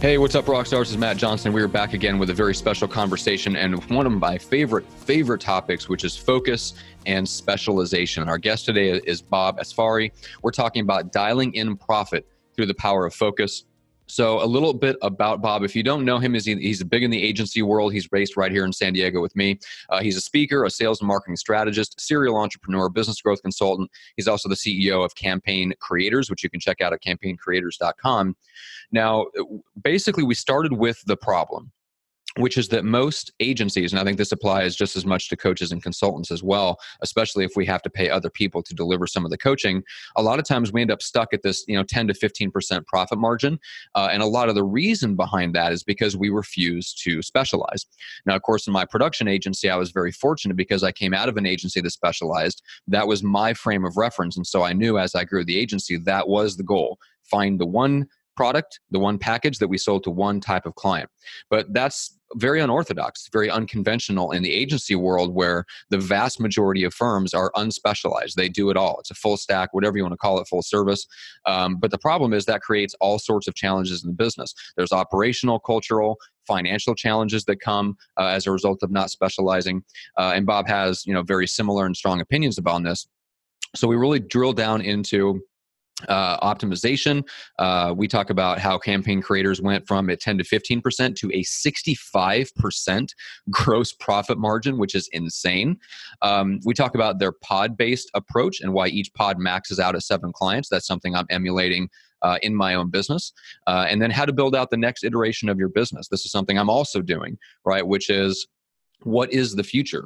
Hey, what's up, Rockstars? This is Matt Johnson. We are back again with a very special conversation and one of my favorite, favorite topics, which is focus and specialization. Our guest today is Bob Asfari. We're talking about dialing in profit through the power of focus so, a little bit about Bob. If you don't know him, is he's big in the agency world. He's based right here in San Diego with me. Uh, he's a speaker, a sales and marketing strategist, serial entrepreneur, business growth consultant. He's also the CEO of Campaign Creators, which you can check out at campaigncreators.com. Now, basically, we started with the problem which is that most agencies, and I think this applies just as much to coaches and consultants as well, especially if we have to pay other people to deliver some of the coaching, a lot of times we end up stuck at this, you know, 10 to 15% profit margin. Uh, and a lot of the reason behind that is because we refuse to specialize. Now, of course, in my production agency, I was very fortunate because I came out of an agency that specialized. That was my frame of reference. And so I knew as I grew the agency, that was the goal find the one product, the one package that we sold to one type of client. But that's very unorthodox, very unconventional in the agency world where the vast majority of firms are unspecialized. They do it all. It's a full stack, whatever you want to call it, full service. Um, but the problem is that creates all sorts of challenges in the business. There's operational, cultural, financial challenges that come uh, as a result of not specializing. Uh, and Bob has, you know, very similar and strong opinions about this. So we really drill down into uh, optimization. Uh, we talk about how campaign creators went from a 10 to 15% to a 65% gross profit margin, which is insane. Um, we talk about their pod based approach and why each pod maxes out at seven clients. That's something I'm emulating. Uh, in my own business, uh, and then how to build out the next iteration of your business. This is something I'm also doing, right? Which is what is the future?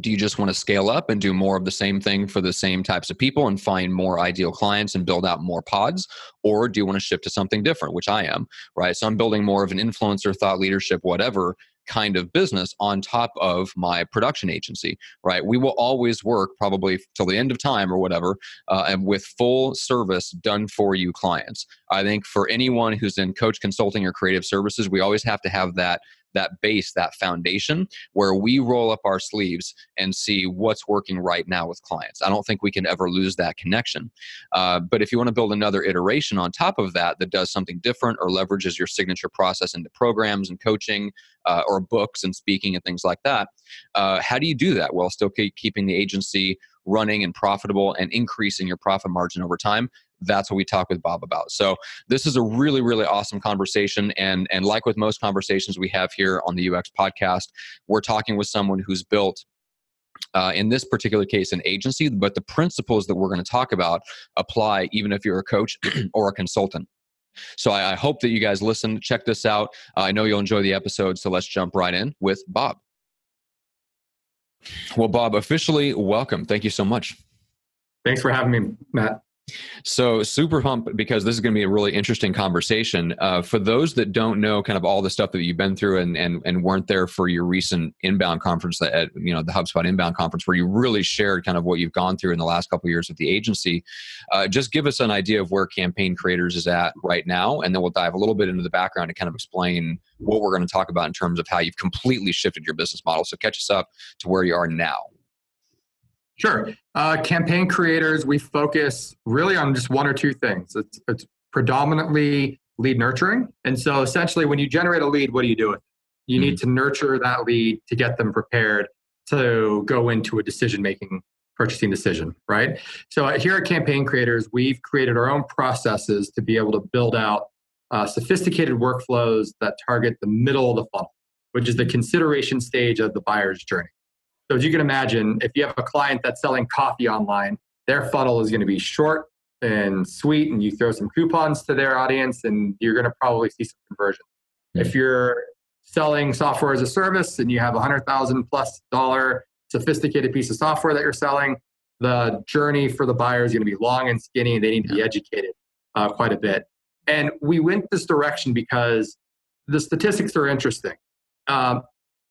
Do you just want to scale up and do more of the same thing for the same types of people and find more ideal clients and build out more pods? Or do you want to shift to something different which i am right? So i'm building more of an influencer thought leadership whatever kind of business on top of my production agency right? We will always work probably till the end of time or whatever uh, and with full service done for you clients. I think for anyone who's in coach consulting or creative services we always have to have that that base, that foundation where we roll up our sleeves and see what's working right now with clients. I don't think we can ever lose that connection. Uh, but if you want to build another iteration on top of that that does something different or leverages your signature process into programs and coaching uh, or books and speaking and things like that, uh, how do you do that while still keep keeping the agency running and profitable and increasing your profit margin over time that's what we talk with Bob about. So this is a really, really awesome conversation. And, and like with most conversations we have here on the UX podcast, we're talking with someone who's built uh, in this particular case an agency but the principles that we're going to talk about apply even if you're a coach or a consultant. So I, I, hope that you guys listen check this out. Uh, i know you'll enjoy the episode so let's jump right in with bob. Well bob officially welcome. Thank you so much. Thanks for having me matt so super pumped because this is going to be a really interesting conversation. Uh, for those that don't know, kind of all the stuff that you've been through and and, and weren't there for your recent inbound conference at you know the HubSpot inbound conference, where you really shared kind of what you've gone through in the last couple years with the agency. Uh, just give us an idea of where Campaign Creators is at right now, and then we'll dive a little bit into the background to kind of explain what we're going to talk about in terms of how you've completely shifted your business model. So catch us up to where you are now. Sure. Uh, campaign creators, we focus really on just one or two things. It's, it's predominantly lead nurturing. And so essentially, when you generate a lead, what do you do with it? You mm-hmm. need to nurture that lead to get them prepared to go into a decision making purchasing decision, right? So uh, here at Campaign Creators, we've created our own processes to be able to build out uh, sophisticated workflows that target the middle of the funnel, which is the consideration stage of the buyer's journey. So as you can imagine, if you have a client that's selling coffee online, their funnel is going to be short and sweet, and you throw some coupons to their audience, and you're going to probably see some conversion. If you're selling software as a service and you have a hundred thousand plus dollar sophisticated piece of software that you're selling, the journey for the buyer is going to be long and skinny. And they need to be educated uh, quite a bit. And we went this direction because the statistics are interesting. Um,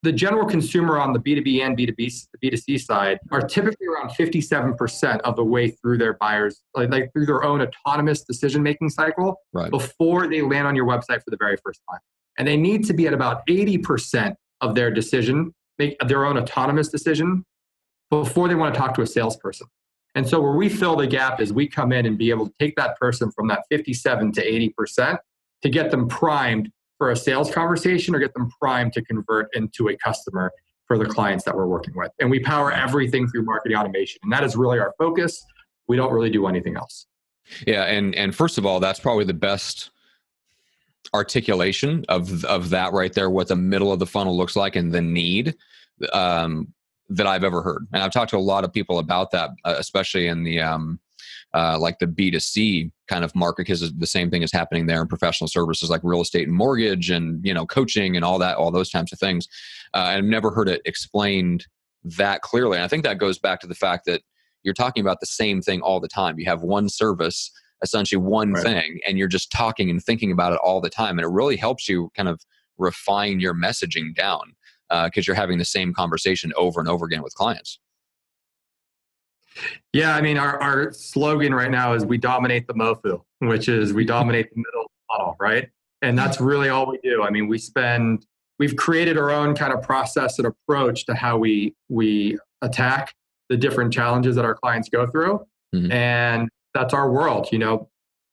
the general consumer on the B2B and B2B, B2C side are typically around 57% of the way through their buyers, like, like through their own autonomous decision making cycle right. before they land on your website for the very first time. And they need to be at about 80% of their decision, make their own autonomous decision before they want to talk to a salesperson. And so where we fill the gap is we come in and be able to take that person from that 57 to 80% to get them primed for a sales conversation or get them primed to convert into a customer for the clients that we're working with. And we power everything through marketing automation. And that is really our focus. We don't really do anything else. Yeah, and and first of all, that's probably the best articulation of of that right there what the middle of the funnel looks like and the need um, that I've ever heard. And I've talked to a lot of people about that, uh, especially in the um, uh, like the B2C kind of market, because the same thing is happening there in professional services like real estate and mortgage and, you know, coaching and all that, all those types of things. Uh, I've never heard it explained that clearly. And I think that goes back to the fact that you're talking about the same thing all the time. You have one service, essentially one right. thing, and you're just talking and thinking about it all the time. And it really helps you kind of refine your messaging down because uh, you're having the same conversation over and over again with clients. Yeah, I mean, our, our slogan right now is we dominate the MOFU, which is we dominate the middle funnel, right? And that's really all we do. I mean, we spend, we've created our own kind of process and approach to how we we attack the different challenges that our clients go through. Mm-hmm. And that's our world. You know,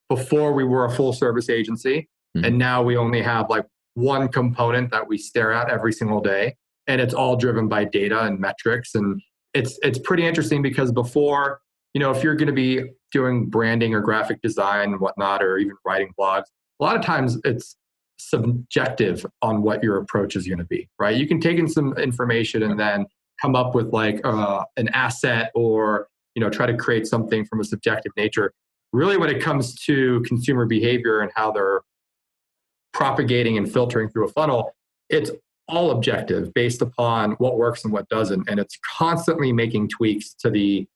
before we were a full service agency, mm-hmm. and now we only have like one component that we stare at every single day. And it's all driven by data and metrics and it's it's pretty interesting because before you know if you're going to be doing branding or graphic design and whatnot or even writing blogs a lot of times it's subjective on what your approach is going to be right? You can take in some information and then come up with like uh, an asset or you know try to create something from a subjective nature. Really when it comes to consumer behavior and how they're propagating and filtering through a funnel it's all objective based upon what works and what doesn't. And it's constantly making tweaks to the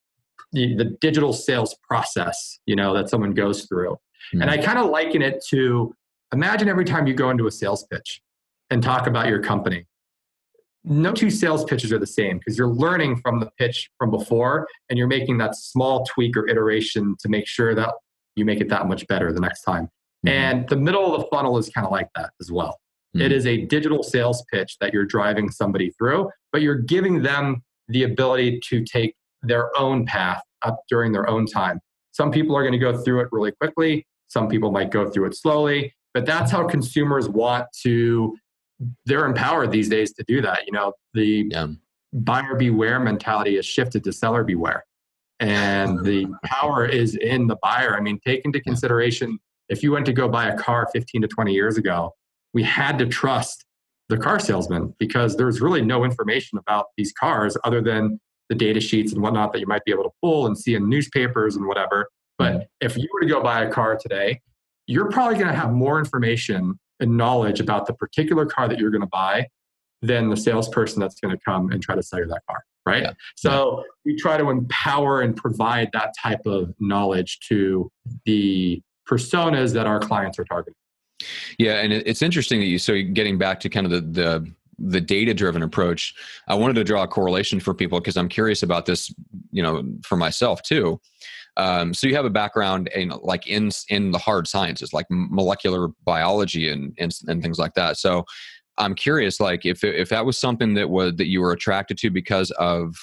the, the digital sales process you know that someone goes through. Mm-hmm. and i kind of liken it to imagine every time you go into a sales pitch and talk about your company. No two sales pitches are the same because you're learning from the pitch from before and you're making that small tweak or iteration to make sure that you make it that much better the next time. Mm-hmm. and the middle of the funnel is kind of like that as well Mm-hmm. It is a digital sales pitch that you're driving somebody through, but you're giving them the ability to take their own path up during their own time. Some people are going to go through it really quickly, some people might go through it slowly, but that's how consumers want to they're empowered these days to do that. You know, the yeah. buyer beware mentality has shifted to seller beware. And the power is in the buyer. I mean, take into consideration if you went to go buy a car 15 to 20 years ago, we had to trust the car salesman because there's really no information about these cars other than the data sheets and whatnot that you might be able to pull and see in newspapers and whatever. But mm-hmm. if you were to go buy a car today, you're probably going to have more information and knowledge about the particular car that you're going to buy than the salesperson that's going to come and try to sell you that car. Right. Yeah. So we try to empower and provide that type of knowledge to the personas that our clients are targeting. Yeah, and it's interesting that you so getting back to kind of the the the data driven approach i wanted to draw a correlation for people because i'm curious about this you know for myself too. Um, so you have a background in like in in the hard sciences like molecular biology and, and and things like that. So i'm curious like if if that was something that was that you were attracted to because of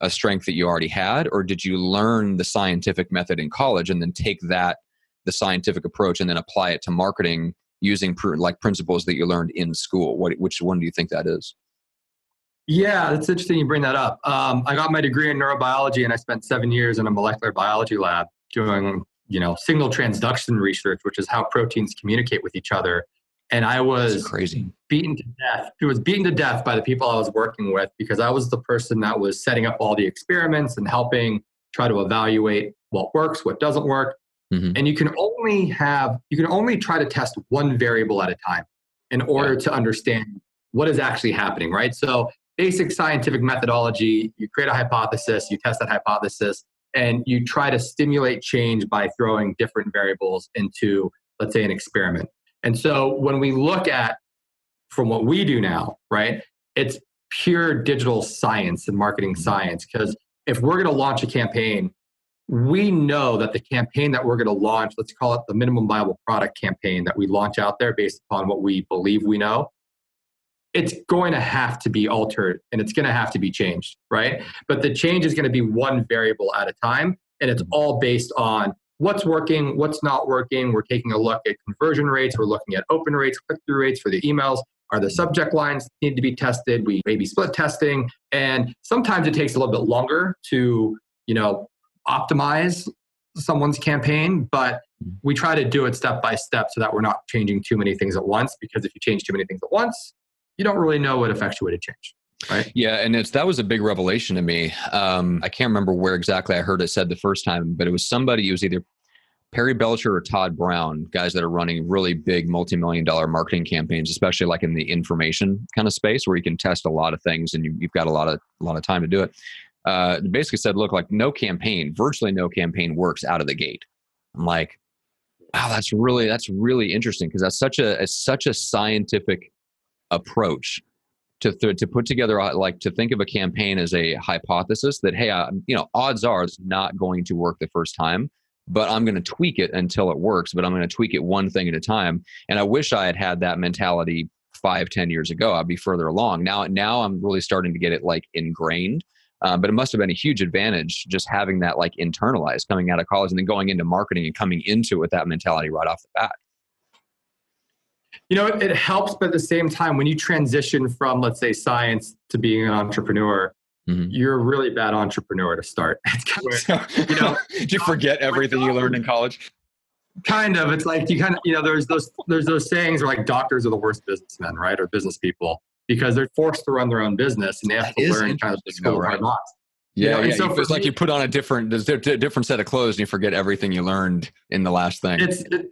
a strength that you already had or did you learn the scientific method in college and then take that the scientific approach and then apply it to marketing using pr- like principles that you learned in school? What, which one do you think that is? Yeah, that's interesting you bring that up. Um, I got my degree in neurobiology and I spent seven years in a molecular biology lab doing, you know, signal transduction research, which is how proteins communicate with each other. And I was crazy beaten to death. It was beaten to death by the people I was working with because I was the person that was setting up all the experiments and helping try to evaluate what works, what doesn't work. Mm-hmm. And you can only have, you can only try to test one variable at a time in order yeah. to understand what is actually happening, right? So, basic scientific methodology, you create a hypothesis, you test that hypothesis, and you try to stimulate change by throwing different variables into let's say, an experiment. And so when we look at from what we do now, right, it's pure digital science and marketing science. Because if we're going to launch a campaign, we know that the campaign that we're going to launch, let's call it the minimum viable product campaign that we launch out there based upon what we believe we know, it's going to have to be altered and it's going to have to be changed, right? But the change is going to be one variable at a time. And it's mm-hmm. all based on what's working, what's not working. We're taking a look at conversion rates, we're looking at open rates, click through rates for the emails. Are the subject lines need to be tested? We maybe split testing. And sometimes it takes a little bit longer to, you know, optimize someone's campaign, but we try to do it step by step so that we're not changing too many things at once. Because if you change too many things at once, you don't really know what effectuated change. Right. Yeah, and it's that was a big revelation to me. Um, I can't remember where exactly I heard it said the first time, but it was somebody. It was either Perry Belcher or Todd Brown, guys that are running really big multi-million dollar marketing campaigns, especially like in the information kind of space where you can test a lot of things and you, have got a lot of a lot of time to do it. Uh, basically said, look, like no campaign, virtually no campaign works out of the gate. I'm like, wow, that's really that's really interesting because that's such a, a such a scientific approach to th- to put together uh, like to think of a campaign as a hypothesis that hey, uh, you know, odds are it's not going to work the first time but I'm going to tweak it until it works. But I'm going to tweak it one thing at a time. And I wish I had had that mentality five, ten years ago. I'd be further along. Now, now I'm really starting to get it like ingrained. Um, but it must have been a huge advantage just having that like internalized coming out of college and then going into marketing and coming into it with that mentality right off the bat. You know, it helps, but at the same time, when you transition from, let's say, science to being an entrepreneur, mm-hmm. you're a really bad entrepreneur to start. you know, you forget everything you learned in college? Kind of. It's like you kind of, you know, there's those there's those sayings where like doctors are the worst businessmen, right, or business people because they're forced to run their own business and they have that to learn kind of the school right? knocks. Yeah, you know, yeah. So it's like you put on a different, a different set of clothes, and you forget everything you learned in the last thing. It's it,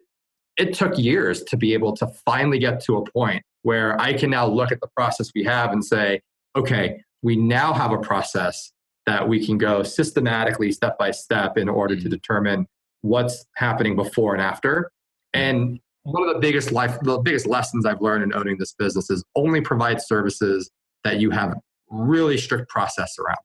it took years to be able to finally get to a point where I can now look at the process we have and say, okay, we now have a process that we can go systematically step by step in order to mm-hmm. determine what's happening before and after and one of the biggest life the biggest lessons i've learned in owning this business is only provide services that you have really strict process around.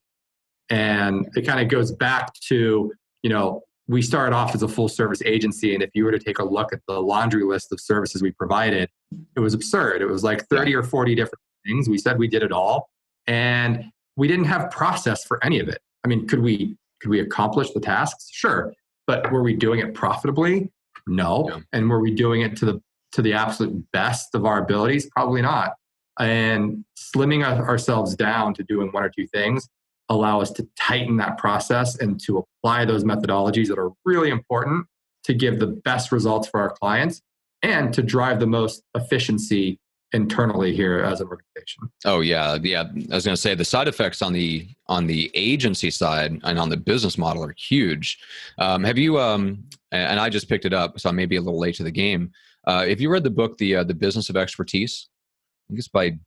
And it kind of goes back to you know we started off as a full service agency and if you were to take a look at the laundry list of services we provided it was absurd. It was like 30 or 40 different things. We said we did it all and we didn't have process for any of it. I mean could we could we accomplish the tasks? Sure but were we doing it profitably no. Yeah. and were we doing it to the to the absolute best of our abilities? Probably not. And slimming ourselves down to doing one or two things allow us to tighten that process and to apply those methodologies that are really important to give the best results for our clients and to drive the most efficiency internally here as an organization. Oh yeah, yeah. I was going to say the side effects on the on the agency side and on the business model are huge. Um, have you? Um, and I just picked it up, so I may be a little late to the game. Uh, if you read the book, the uh, the Business of Expertise, I think it's by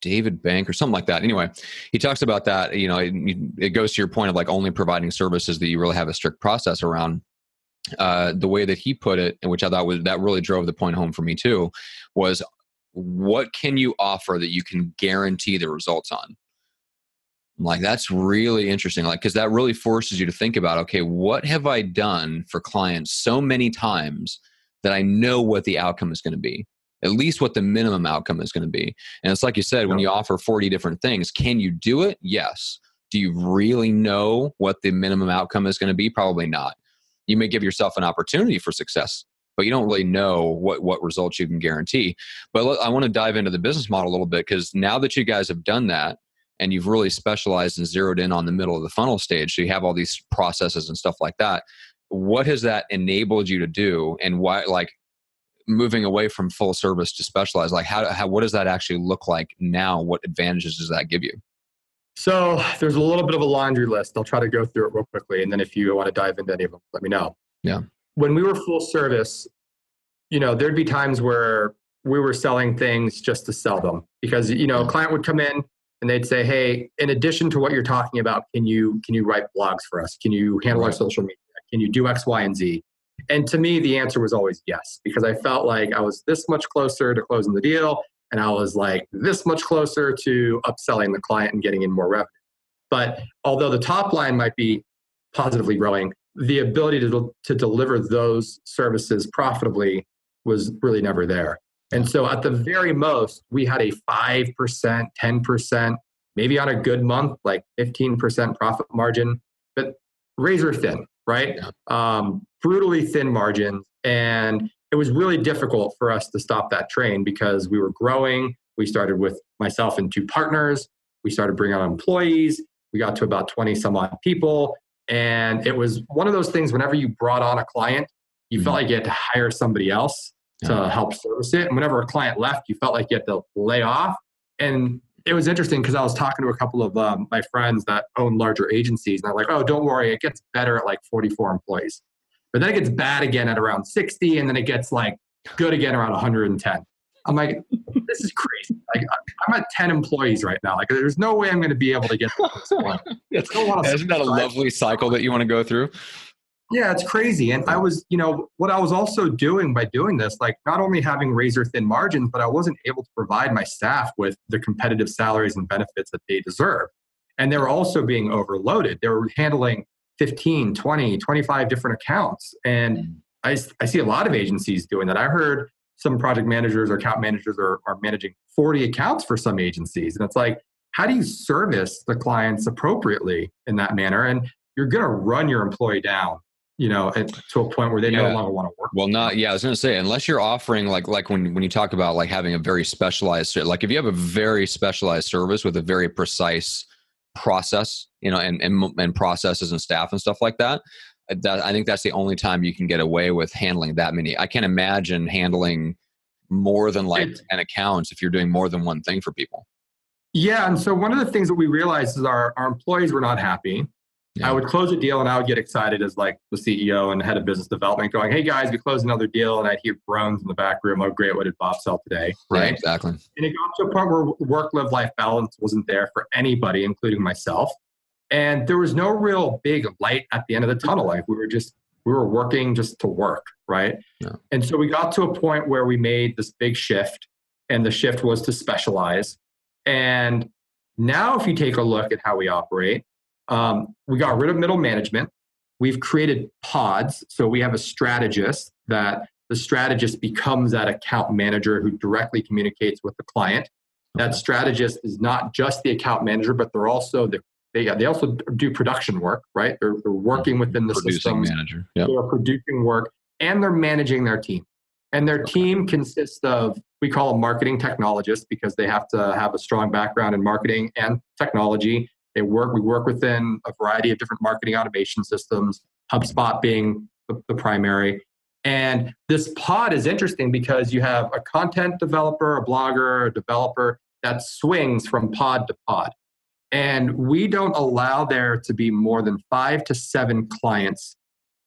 David Bank or something like that. Anyway, he talks about that. You know, it, it goes to your point of like only providing services that you really have a strict process around. Uh, the way that he put it, and which I thought was that really drove the point home for me too, was what can you offer that you can guarantee the results on? I'm like, that's really interesting. Like, because that really forces you to think about, okay, what have I done for clients so many times that I know what the outcome is going to be? At least what the minimum outcome is going to be. And it's like you said, when you offer 40 different things, can you do it? Yes. Do you really know what the minimum outcome is going to be? Probably not. You may give yourself an opportunity for success but you don't really know what what results you can guarantee. But I want to dive into the business model a little bit because now that you guys have done that and you've really specialized and zeroed in on the middle of the funnel stage, so you have all these processes and stuff like that. What has that enabled you to do, and why? Like moving away from full service to specialized, like how, how what does that actually look like now? What advantages does that give you? So there's a little bit of a laundry list. I'll try to go through it real quickly, and then if you want to dive into any of them, let me know. Yeah when we were full service, you know, there'd be times where we were selling things just to sell them because you know a client would come in and they'd say hey in addition to what you're talking about can you can you write blogs for us? Can you handle our social media? Can you do x y and z? And to me, the answer was always yes, because I felt like I was this much closer to closing the deal, and I was like this much closer to upselling the client and getting in more revenue. But although the top line might be positively growing, the ability to, to deliver those services profitably was really never there. And so at the very most, we had a 5%, 10%, maybe on a good month, like 15% profit margin, but razor thin, right? Um, brutally thin margins. And it was really difficult for us to stop that train because we were growing. We started with myself and two partners. We started bringing on employees. We got to about 20 some odd people. And it was one of those things whenever you brought on a client, you mm-hmm. felt like you had to hire somebody else to yeah. help service it. And whenever a client left, you felt like you had to lay off. And it was interesting because I was talking to a couple of um, my friends that own larger agencies, and they're like, "Oh, don't worry, it gets better at like 44 employees, but then it gets bad again at around 60, and then it gets like good again around 110." I'm like, "This is crazy! Like, I'm at 10 employees right now. Like, there's no way I'm going to be able to get to this point." Isn't that a lovely cycle that you want to go through? Yeah, it's crazy. And I was, you know, what I was also doing by doing this, like not only having razor thin margins, but I wasn't able to provide my staff with the competitive salaries and benefits that they deserve. And they were also being overloaded. They were handling 15, 20, 25 different accounts. And mm. I, I see a lot of agencies doing that. I heard some project managers or account managers are, are managing 40 accounts for some agencies. And it's like, how do you service the clients appropriately in that manner? And you're going to run your employee down you know, at, to a point where they yeah. no longer want to work. Well, not yeah. I was going to say unless you're offering like like when when you talk about like having a very specialized like if you have a very specialized service with a very precise process, you know, and and, and processes and staff and stuff like that. I think that's the only time you can get away with handling that many. I can't imagine handling more than like it, 10 accounts if you're doing more than one thing for people. Yeah, and so one of the things that we realized is our, our employees were not happy. Yeah. I would close a deal and I would get excited as like the CEO and head of business development going, Hey guys, we closed another deal. And I'd hear groans in the back room. Oh, great. What did Bob sell today? Right. Yeah, exactly. And it got to a point where work live life balance wasn't there for anybody, including myself. And there was no real big light at the end of the tunnel. Like we were just, we were working just to work. Right. Yeah. And so we got to a point where we made this big shift and the shift was to specialize. And now, if you take a look at how we operate, um, we got rid of middle management. We've created pods. So we have a strategist that the strategist becomes that account manager who directly communicates with the client. That strategist is not just the account manager, but they're also the they, they also do production work, right? They're, they're working within the producing systems. manager. Yep. They're producing work and they're managing their team. And their team consists of, we call them marketing technologists because they have to have a strong background in marketing and technology. They work. We work within a variety of different marketing automation systems. HubSpot being the, the primary. And this pod is interesting because you have a content developer, a blogger, a developer that swings from pod to pod. And we don't allow there to be more than five to seven clients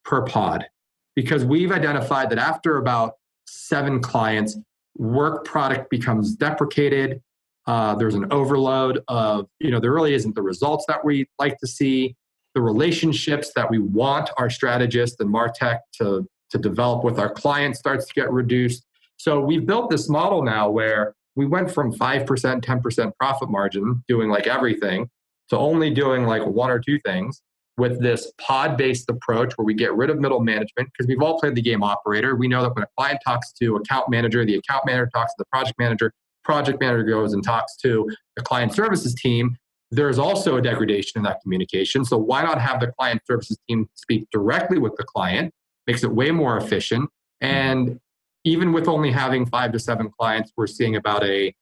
per pod because we've identified that after about seven clients, work product becomes deprecated uh, there's an overload of, you know, there really isn't the results that we like to see, the relationships that we want our strategist and Martech to, to develop with our clients starts to get reduced. So we've built this model now where we went from 5%, 10% profit margin doing like everything to only doing like one or two things with this pod based approach where we get rid of middle management because we've all played the game operator. We know that when a client talks to account manager, the account manager talks to the project manager, project manager goes and talks to the client services team, there's also a degradation in that communication. So why not have the client services team speak directly with the client? Makes it way more efficient. And even with only having five to seven clients, we're seeing about a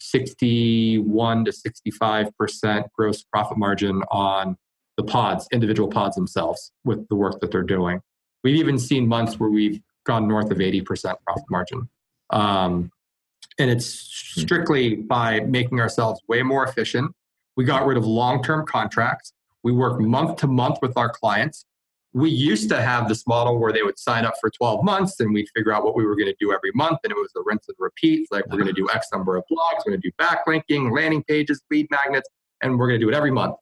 61 to 65% gross profit margin on the pods, individual pods themselves, with the work that they're doing. We've even seen months where we've gone north of 80% profit margin. Um, and it's strictly by making ourselves way more efficient. We got rid of long term contracts. We work month to month with our clients. We used to have this model where they would sign up for 12 months and we'd figure out what we were going to do every month. And it was a rinse and repeat. Like we're going to do X number of blogs, we're going to do backlinking, landing pages, lead magnets, and we're going to do it every month.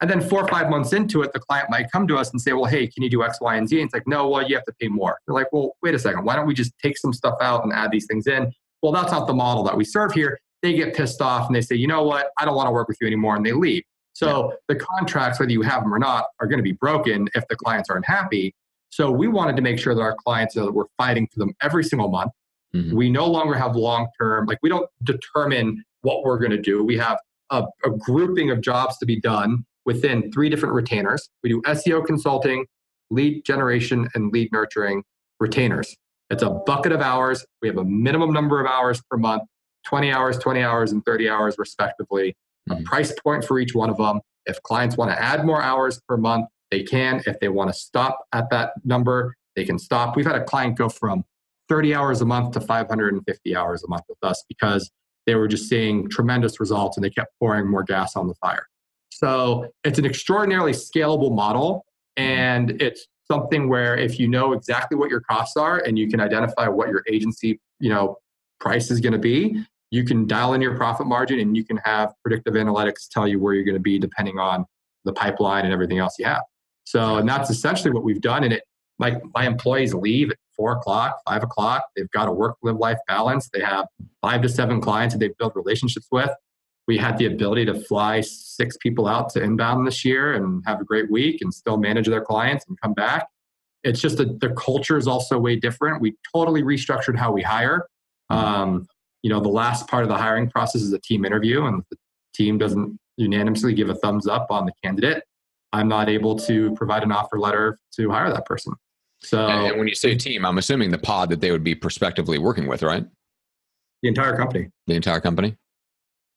And then four or five months into it, the client might come to us and say, well, hey, can you do X, Y, and Z? And it's like, no, well, you have to pay more. They're like, well, wait a second. Why don't we just take some stuff out and add these things in? Well, that's not the model that we serve here. They get pissed off and they say, you know what? I don't want to work with you anymore. And they leave. So yeah. the contracts, whether you have them or not, are going to be broken if the clients aren't happy. So we wanted to make sure that our clients know that we're fighting for them every single month. Mm-hmm. We no longer have long term, like we don't determine what we're going to do. We have a, a grouping of jobs to be done within three different retainers. We do SEO consulting, lead generation, and lead nurturing retainers. It's a bucket of hours. We have a minimum number of hours per month 20 hours, 20 hours, and 30 hours, respectively. Mm-hmm. A price point for each one of them. If clients want to add more hours per month, they can. If they want to stop at that number, they can stop. We've had a client go from 30 hours a month to 550 hours a month with us because they were just seeing tremendous results and they kept pouring more gas on the fire. So it's an extraordinarily scalable model. And it's something where if you know exactly what your costs are and you can identify what your agency, you know, price is going to be, you can dial in your profit margin and you can have predictive analytics tell you where you're going to be depending on the pipeline and everything else you have. So, and that's essentially what we've done. And it, like my employees leave at four o'clock, five o'clock. They've got a work live life balance. They have five to seven clients that they've built relationships with. We had the ability to fly six people out to inbound this year and have a great week and still manage their clients and come back. It's just that the culture is also way different. We totally restructured how we hire. Um, you know, the last part of the hiring process is a team interview, and the team doesn't unanimously give a thumbs up on the candidate. I'm not able to provide an offer letter to hire that person. So, and when you say team, I'm assuming the pod that they would be prospectively working with, right? The entire company. The entire company.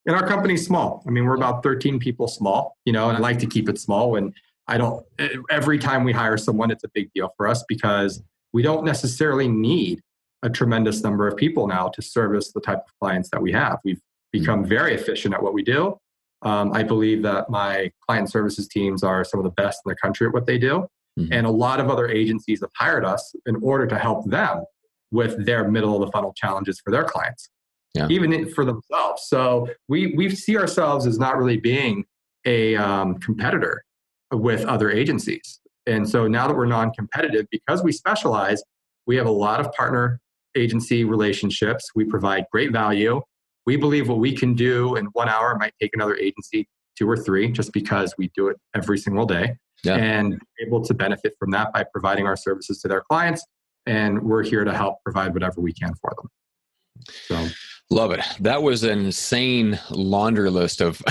And our company's small. I mean, we're about 13 people small, you know, and I like to keep it small. And I don't, every time we hire someone, it's a big deal for us because we don't necessarily need a tremendous number of people now to service the type of clients that we have. We've become very efficient at what we do. Um, I believe that my client services teams are some of the best in the country at what they do. Mm-hmm. And a lot of other agencies have hired us in order to help them with their middle of the funnel challenges for their clients, yeah. even for themselves. So we, we see ourselves as not really being a um, competitor with other agencies. And so now that we're non competitive, because we specialize, we have a lot of partner agency relationships. We provide great value. We believe what we can do in one hour might take another agency two or three just because we do it every single day yeah. and able to benefit from that by providing our services to their clients. And we're here to help provide whatever we can for them. So love it. That was an insane laundry list of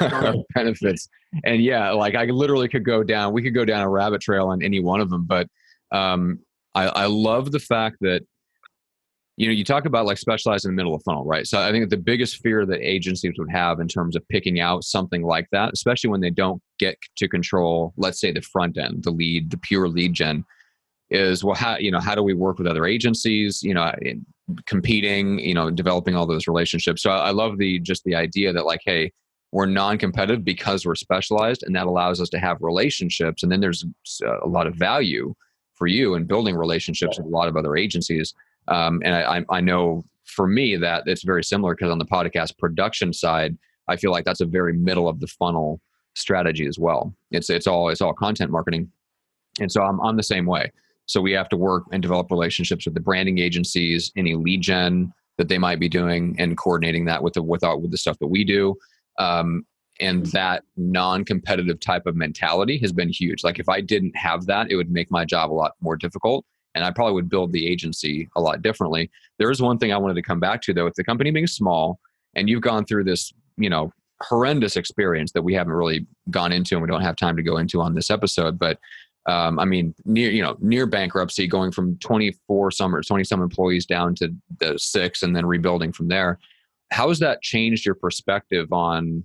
benefits. And yeah, like I literally could go down, we could go down a rabbit trail on any one of them. But um, I, I love the fact that you know, you talk about like specializing in the middle of funnel, right? So I think the biggest fear that agencies would have in terms of picking out something like that, especially when they don't get to control, let's say the front end, the lead, the pure lead gen, is well, how you know, how do we work with other agencies? You know, competing, you know, developing all those relationships. So I, I love the just the idea that like, hey, we're non-competitive because we're specialized, and that allows us to have relationships, and then there's a lot of value for you in building relationships with a lot of other agencies um, and I, I know for me that it's very similar because on the podcast production side, I feel like that's a very middle of the funnel strategy as well. It's it's all it's all content marketing, and so I'm I'm the same way. So we have to work and develop relationships with the branding agencies, any lead gen that they might be doing, and coordinating that with the with, our, with the stuff that we do. Um, and that non-competitive type of mentality has been huge. Like if I didn't have that, it would make my job a lot more difficult and I probably would build the agency a lot differently. There is one thing I wanted to come back to though, with the company being small and you've gone through this, you know, horrendous experience that we haven't really gone into and we don't have time to go into on this episode, but um, I mean, near you know, near bankruptcy, going from 24 some or 20 some employees down to the six, and then rebuilding from there. How has that changed your perspective on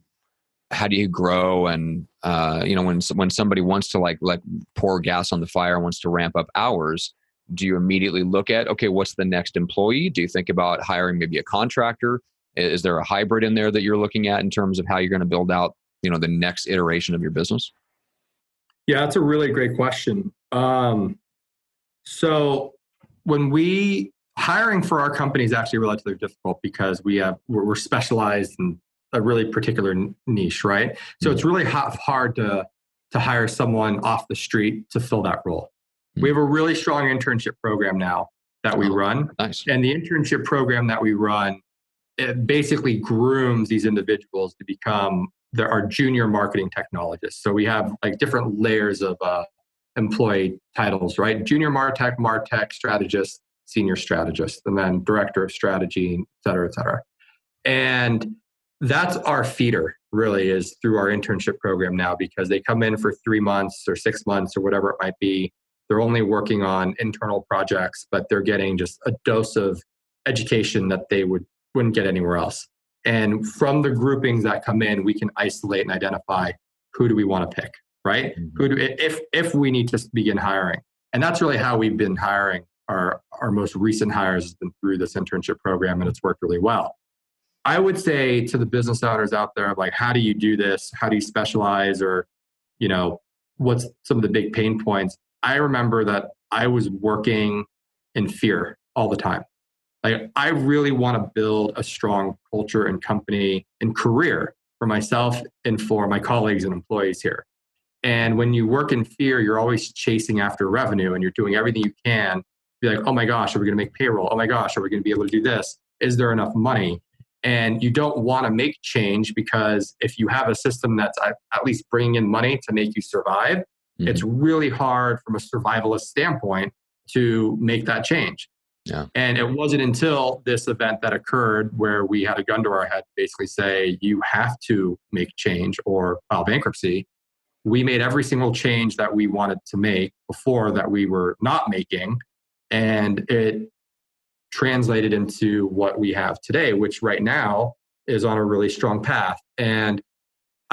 how do you grow and uh, you know when when somebody wants to like like pour gas on the fire, wants to ramp up hours? Do you immediately look at okay what's the next employee? Do you think about hiring maybe a contractor? Is there a hybrid in there that you're looking at in terms of how you're going to build out you know the next iteration of your business? Yeah that's a really great question. Um, so when we hiring for our company is actually relatively difficult because we have we're, we're specialized in a really particular niche, right? So it's really hard to to hire someone off the street to fill that role. We have a really strong internship program now that we oh, run. Nice. And the internship program that we run it basically grooms these individuals to become there are junior marketing technologists. So we have like different layers of uh, employee titles, right? Junior Martech, Martech strategist, senior strategist, and then director of strategy, et cetera, et cetera. And that's our feeder really is through our internship program now because they come in for three months or six months or whatever it might be. They're only working on internal projects, but they're getting just a dose of education that they would wouldn't get anywhere else. And from the groupings that come in, we can isolate and identify who do we want to pick, right? Mm-hmm. Who do if if we need to begin hiring, and that's really how we've been hiring. Our our most recent hires has been through this internship program, and it's worked really well. I would say to the business owners out there, like, how do you do this? How do you specialize, or you know, what's some of the big pain points? I remember that I was working in fear all the time. Like, I really want to build a strong culture and company and career for myself and for my colleagues and employees here. And when you work in fear, you're always chasing after revenue and you're doing everything you can. Be like, oh my gosh, are we going to make payroll? Oh my gosh, are we going to be able to do this? Is there enough money? And you don't want to make change because if you have a system that's at least bringing in money to make you survive, mm-hmm. it's really hard from a survivalist standpoint to make that change. Yeah. And it wasn't until this event that occurred where we had a gun to our head to basically say, you have to make change or file bankruptcy. We made every single change that we wanted to make before that we were not making. And it translated into what we have today, which right now is on a really strong path. And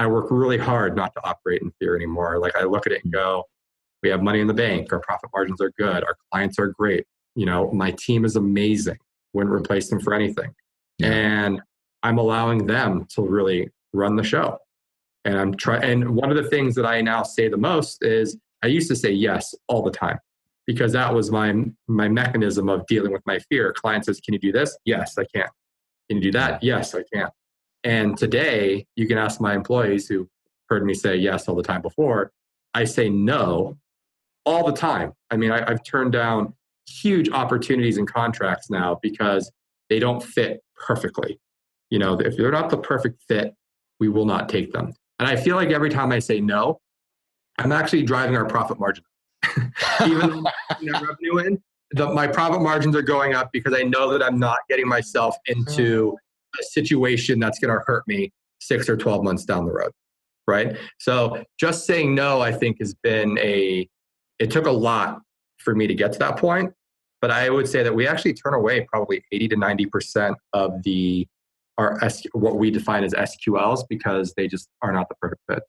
I work really hard not to operate in fear anymore. Like I look at it and go, we have money in the bank, our profit margins are good, our clients are great, you know, my team is amazing. Wouldn't replace them for anything. Yeah. And I'm allowing them to really run the show. And I'm trying and one of the things that I now say the most is I used to say yes all the time because that was my my mechanism of dealing with my fear. Client says, "Can you do this?" Yes, I can. Can you do that? Yes, I can. And today, you can ask my employees who heard me say yes all the time before. I say no all the time. I mean, I, I've turned down huge opportunities and contracts now because they don't fit perfectly. You know, if they're not the perfect fit, we will not take them. And I feel like every time I say no, I'm actually driving our profit margin. Even though revenue in, the, my profit margins are going up because I know that I'm not getting myself into a situation that's going to hurt me six or 12 months down the road. Right. So just saying no, I think has been a, it took a lot for me to get to that point. But I would say that we actually turn away probably 80 to 90% of the our what we define as SQLs because they just are not the perfect fit.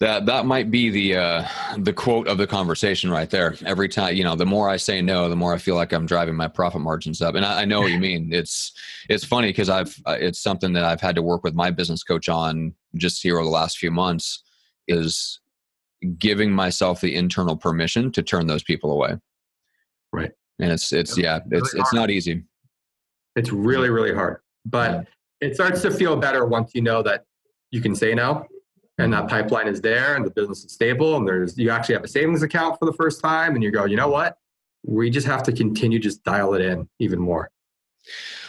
That that might be the uh, the quote of the conversation right there. Every time, you know, the more I say no, the more I feel like I'm driving my profit margins up. And I, I know what you mean. It's it's funny because I've uh, it's something that I've had to work with my business coach on just here over the last few months. Is giving myself the internal permission to turn those people away. Right. And it's it's yeah, it's it's not easy. It's really really hard. But yeah. it starts to feel better once you know that you can say no and that pipeline is there and the business is stable and there's you actually have a savings account for the first time and you go, "You know what? We just have to continue just dial it in even more."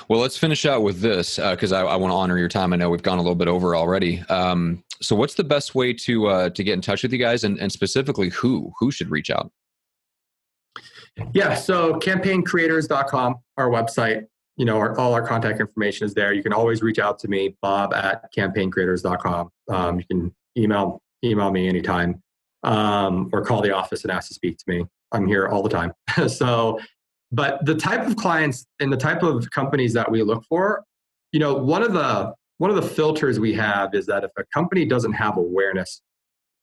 Well, let's finish out with this because uh, I, I want to honor your time. I know we've gone a little bit over already. Um, so, what's the best way to uh, to get in touch with you guys, and, and specifically who who should reach out? Yeah, so campaigncreators.com, our website. You know, our, all our contact information is there. You can always reach out to me, Bob at campaigncreators.com. Um, you can email email me anytime, um, or call the office and ask to speak to me. I'm here all the time. so, but the type of clients and the type of companies that we look for, you know, one of the one of the filters we have is that if a company doesn't have awareness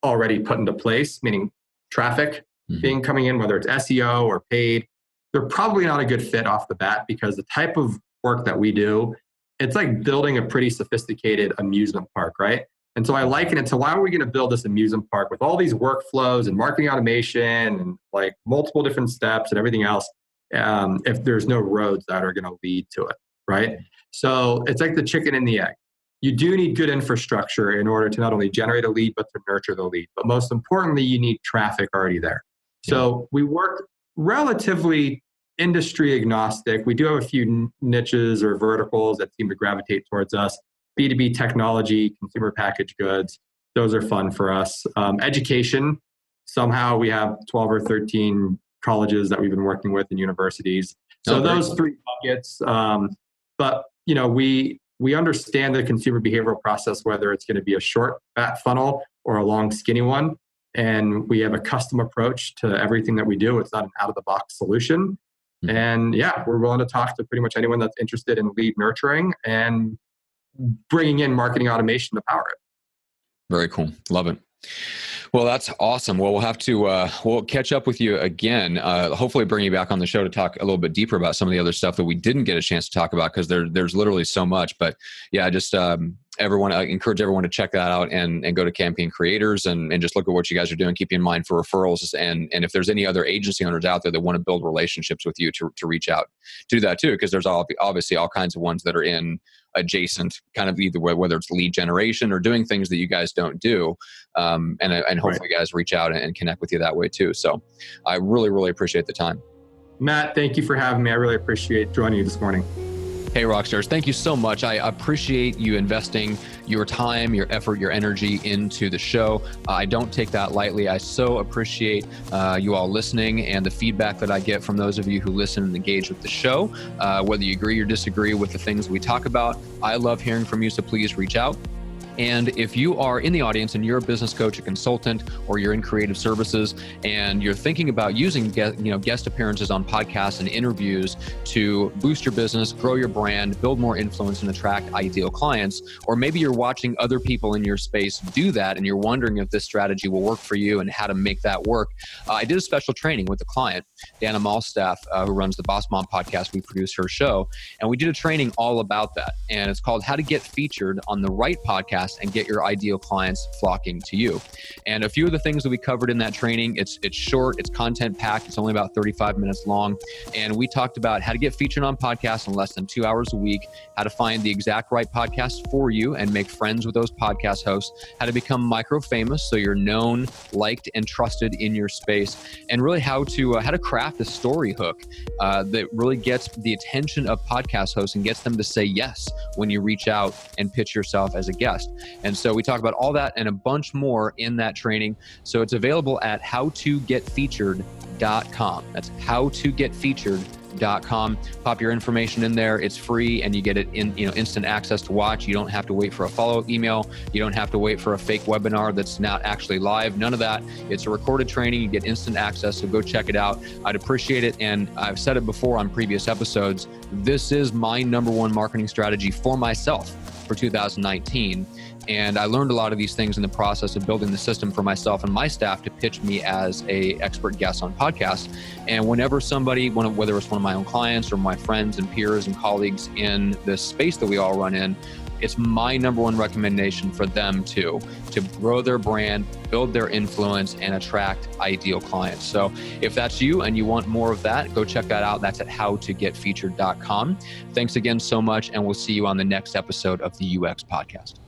already put into place, meaning traffic mm-hmm. being coming in, whether it's SEO or paid, they're probably not a good fit off the bat because the type of work that we do, it's like building a pretty sophisticated amusement park, right? And so I liken it to why are we going to build this amusement park with all these workflows and marketing automation and like multiple different steps and everything else um, if there's no roads that are going to lead to it, right? So it's like the chicken and the egg you do need good infrastructure in order to not only generate a lead, but to nurture the lead. But most importantly, you need traffic already there. So we work relatively industry agnostic. We do have a few niches or verticals that seem to gravitate towards us. B2B technology, consumer packaged goods, those are fun for us. Um, education, somehow we have 12 or 13 colleges that we've been working with and universities. So oh, those three buckets. Um, but you know, we we understand the consumer behavioral process, whether it's going to be a short fat funnel or a long skinny one. And we have a custom approach to everything that we do. It's not an out of the box solution. Mm-hmm. And yeah, we're willing to talk to pretty much anyone that's interested in lead nurturing and bringing in marketing automation to power it. Very cool. Love it. Well, that's awesome. Well, we'll have to uh, we'll catch up with you again. Uh, hopefully, bring you back on the show to talk a little bit deeper about some of the other stuff that we didn't get a chance to talk about because there there's literally so much. But yeah, just um, everyone I encourage everyone to check that out and, and go to campaign creators and, and just look at what you guys are doing keep in mind for referrals and and if there's any other agency owners out there that want to build relationships with you to, to reach out do that too because there's all, obviously all kinds of ones that are in adjacent kind of either whether it's lead generation or doing things that you guys don't do um, and, and hopefully right. guys reach out and connect with you that way too. So i really really appreciate the time. Matt thank you for having me. I really appreciate joining you this morning Hey, Rockstars, thank you so much. I appreciate you investing your time, your effort, your energy into the show. I don't take that lightly. I so appreciate uh, you all listening and the feedback that I get from those of you who listen and engage with the show. Uh, whether you agree or disagree with the things we talk about, I love hearing from you, so please reach out. And if you are in the audience and you're a business coach, a consultant, or you're in creative services and you're thinking about using you know guest appearances on podcasts and interviews to boost your business, grow your brand, build more influence and attract ideal clients, or maybe you're watching other people in your space do that and you're wondering if this strategy will work for you and how to make that work. Uh, I did a special training with a client, Dana Malstaff, uh, who runs the Boss Mom podcast. We produce her show, and we did a training all about that. And it's called How to Get Featured on the Right Podcast and get your ideal clients flocking to you. And a few of the things that we covered in that training, it's it's short, it's content packed, it's only about 35 minutes long. And we talked about how to get featured on podcasts in less than two hours a week, how to find the exact right podcast for you and make friends with those podcast hosts, how to become micro famous so you're known, liked, and trusted in your space, and really how to uh, how to craft a story hook uh, that really gets the attention of podcast hosts and gets them to say yes when you reach out and pitch yourself as a guest. And so we talk about all that and a bunch more in that training. So it's available at howtogetfeatured.com. That's howtogetfeatured.com. Pop your information in there. It's free and you get it in, you know, instant access to watch. You don't have to wait for a follow-up email. You don't have to wait for a fake webinar that's not actually live. None of that. It's a recorded training. You get instant access. So go check it out. I'd appreciate it. And I've said it before on previous episodes. This is my number one marketing strategy for myself for 2019. And I learned a lot of these things in the process of building the system for myself and my staff to pitch me as a expert guest on podcasts. And whenever somebody, whether it's one of my own clients or my friends and peers and colleagues in the space that we all run in, it's my number one recommendation for them too to grow their brand build their influence and attract ideal clients. So if that's you and you want more of that go check that out. That's at howtogetfeatured.com thanks again so much and we'll see you on the next episode of the ux podcast